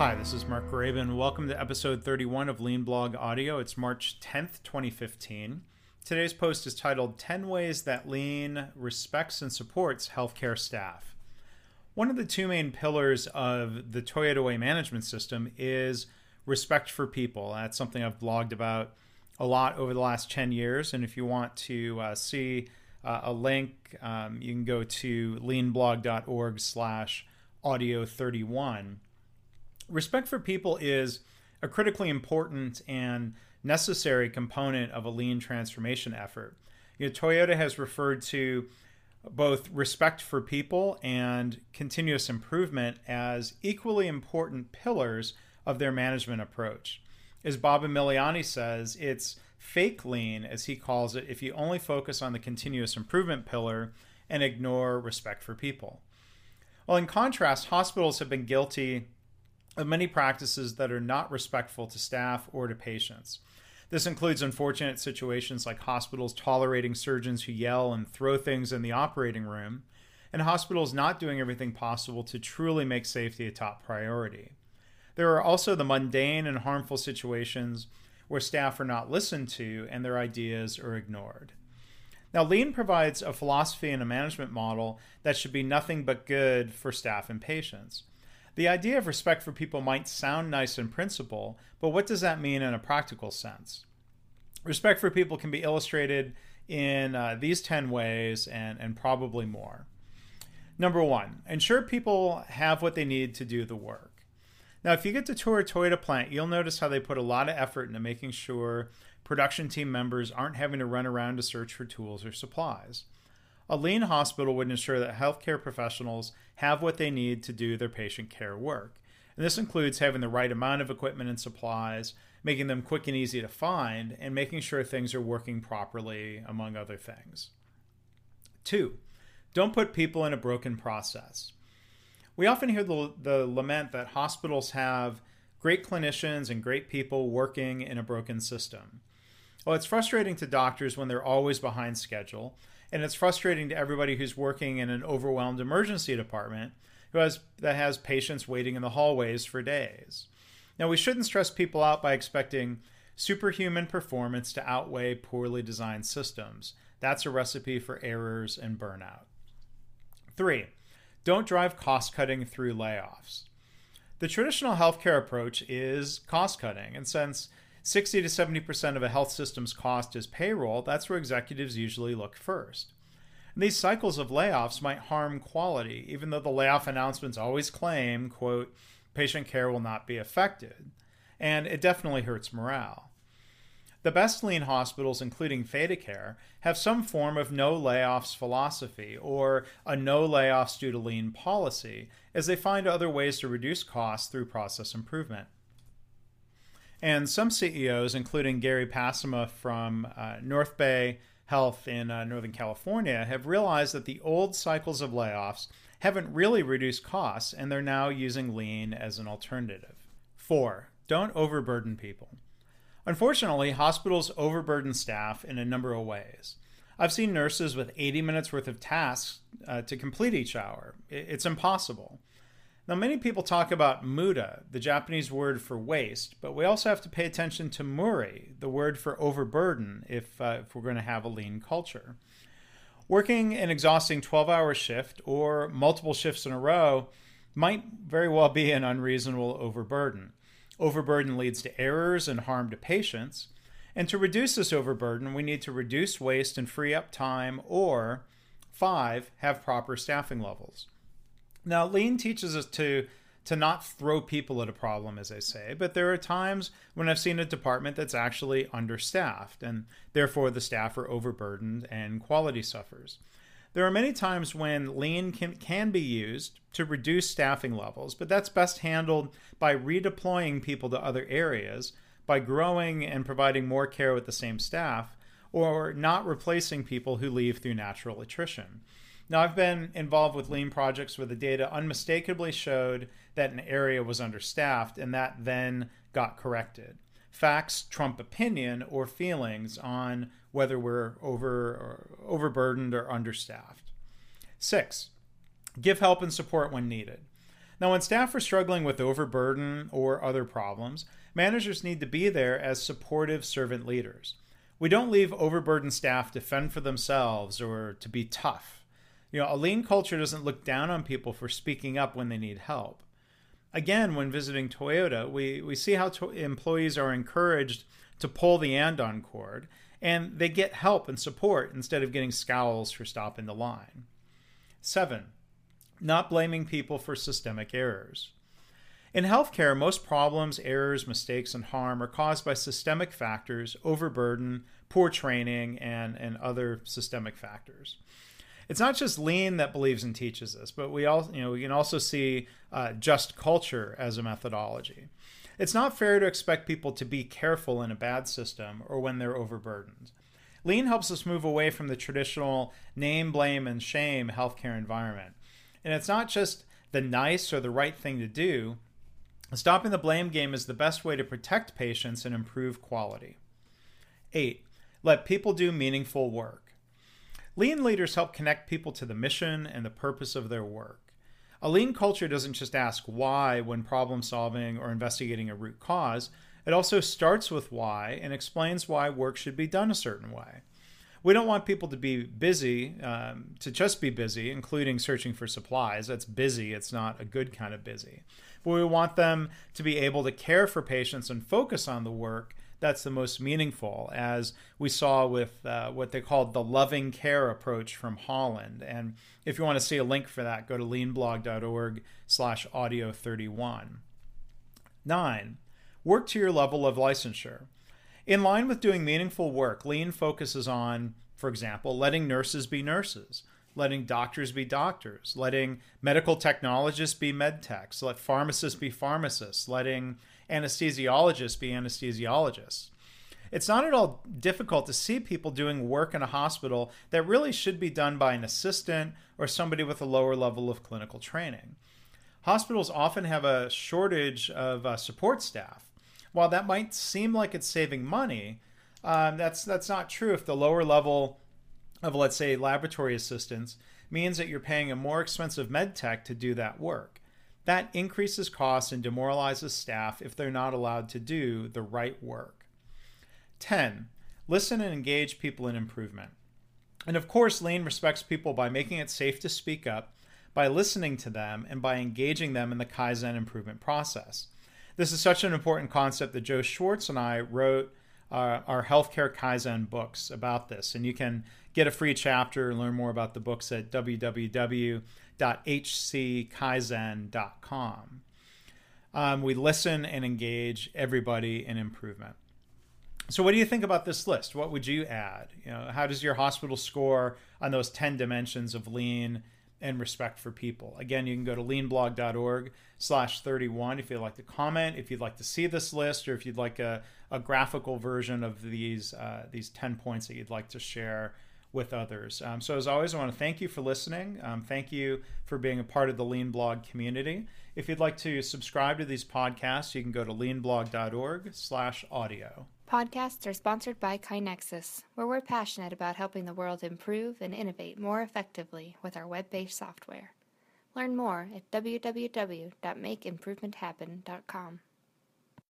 Hi, this is Mark Graban. Welcome to episode 31 of Lean Blog Audio. It's March 10th, 2015. Today's post is titled 10 Ways That Lean Respects and Supports Healthcare Staff. One of the two main pillars of the Toyota Way management system is respect for people. That's something I've blogged about a lot over the last 10 years. And if you want to uh, see uh, a link, um, you can go to leanblog.org slash audio 31 respect for people is a critically important and necessary component of a lean transformation effort. You know, Toyota has referred to both respect for people and continuous improvement as equally important pillars of their management approach. As Bob Emiliani says, it's fake lean, as he calls it, if you only focus on the continuous improvement pillar and ignore respect for people. Well, in contrast, hospitals have been guilty of many practices that are not respectful to staff or to patients. This includes unfortunate situations like hospitals tolerating surgeons who yell and throw things in the operating room, and hospitals not doing everything possible to truly make safety a top priority. There are also the mundane and harmful situations where staff are not listened to and their ideas are ignored. Now, Lean provides a philosophy and a management model that should be nothing but good for staff and patients. The idea of respect for people might sound nice in principle, but what does that mean in a practical sense? Respect for people can be illustrated in uh, these 10 ways and, and probably more. Number one, ensure people have what they need to do the work. Now, if you get to tour a Toyota plant, you'll notice how they put a lot of effort into making sure production team members aren't having to run around to search for tools or supplies. A lean hospital would ensure that healthcare professionals have what they need to do their patient care work. And this includes having the right amount of equipment and supplies, making them quick and easy to find, and making sure things are working properly, among other things. Two, don't put people in a broken process. We often hear the, the lament that hospitals have great clinicians and great people working in a broken system. Well, it's frustrating to doctors when they're always behind schedule and it's frustrating to everybody who's working in an overwhelmed emergency department who has that has patients waiting in the hallways for days. Now we shouldn't stress people out by expecting superhuman performance to outweigh poorly designed systems. That's a recipe for errors and burnout. 3. Don't drive cost cutting through layoffs. The traditional healthcare approach is cost cutting, and since 60 to 70% of a health system's cost is payroll, that's where executives usually look first. And these cycles of layoffs might harm quality, even though the layoff announcements always claim, quote, patient care will not be affected. And it definitely hurts morale. The best lean hospitals, including ThedaCare, have some form of no layoffs philosophy or a no layoffs due to lean policy, as they find other ways to reduce costs through process improvement. And some CEOs, including Gary Passama from uh, North Bay Health in uh, Northern California, have realized that the old cycles of layoffs haven't really reduced costs, and they're now using lean as an alternative. Four, don't overburden people. Unfortunately, hospitals overburden staff in a number of ways. I've seen nurses with 80 minutes worth of tasks uh, to complete each hour. It's impossible. Now, many people talk about muda, the Japanese word for waste, but we also have to pay attention to muri, the word for overburden, if, uh, if we're going to have a lean culture. Working an exhausting 12 hour shift or multiple shifts in a row might very well be an unreasonable overburden. Overburden leads to errors and harm to patients. And to reduce this overburden, we need to reduce waste and free up time, or five, have proper staffing levels. Now, lean teaches us to to not throw people at a problem, as I say, but there are times when I've seen a department that's actually understaffed, and therefore the staff are overburdened and quality suffers. There are many times when lean can, can be used to reduce staffing levels, but that's best handled by redeploying people to other areas, by growing and providing more care with the same staff, or not replacing people who leave through natural attrition. Now, I've been involved with lean projects where the data unmistakably showed that an area was understaffed, and that then got corrected. Facts trump opinion or feelings on whether we're over or overburdened or understaffed. Six, give help and support when needed. Now, when staff are struggling with overburden or other problems, managers need to be there as supportive servant leaders. We don't leave overburdened staff to fend for themselves or to be tough. You know, a lean culture doesn't look down on people for speaking up when they need help. Again, when visiting Toyota, we, we see how to- employees are encouraged to pull the andon cord and they get help and support instead of getting scowls for stopping the line. Seven, not blaming people for systemic errors. In healthcare, most problems, errors, mistakes, and harm are caused by systemic factors, overburden, poor training, and, and other systemic factors. It's not just lean that believes and teaches this, but we all you know we can also see uh, just culture as a methodology. It's not fair to expect people to be careful in a bad system or when they're overburdened. Lean helps us move away from the traditional name, blame, and shame healthcare environment. And it's not just the nice or the right thing to do. Stopping the blame game is the best way to protect patients and improve quality. 8. Let people do meaningful work. Lean leaders help connect people to the mission and the purpose of their work. A lean culture doesn't just ask why when problem solving or investigating a root cause, it also starts with why and explains why work should be done a certain way. We don't want people to be busy, um, to just be busy, including searching for supplies. That's busy, it's not a good kind of busy. But we want them to be able to care for patients and focus on the work that's the most meaningful, as we saw with uh, what they called the loving care approach from Holland. And if you want to see a link for that, go to leanblog.org slash audio 31. Nine, work to your level of licensure. In line with doing meaningful work, Lean focuses on, for example, letting nurses be nurses, letting doctors be doctors, letting medical technologists be med techs, let pharmacists be pharmacists, letting anesthesiologists be anesthesiologists. It's not at all difficult to see people doing work in a hospital that really should be done by an assistant or somebody with a lower level of clinical training. Hospitals often have a shortage of uh, support staff. While that might seem like it's saving money, um, that's that's not true if the lower level of let's say laboratory assistants means that you're paying a more expensive med tech to do that work. That increases costs and demoralizes staff if they're not allowed to do the right work. 10. Listen and engage people in improvement. And of course, Lean respects people by making it safe to speak up, by listening to them, and by engaging them in the Kaizen improvement process. This is such an important concept that Joe Swartz and I wrote uh, our healthcare Kaizen books about this. And you can get a free chapter and learn more about the books at www.hckaizen.com. Um, we listen and engage everybody in improvement. So, what do you think about this list? What would you add? You know, how does your hospital score on those ten dimensions of lean and respect for people? Again, you can go to leanblog.org slash 31 if you'd like to comment, if you'd like to see this list, or if you'd like a, a graphical version of these uh, these 10 points that you'd like to share with others. Um, so as always, I want to thank you for listening. Um, thank you for being a part of the Lean Blog community. If you'd like to subscribe to these podcasts, you can go to leanblog.org slash audio. Podcasts are sponsored by KaiNexus, where we're passionate about helping the world improve and innovate more effectively with our web-based software. Learn more at www.makeimprovementhappen.com.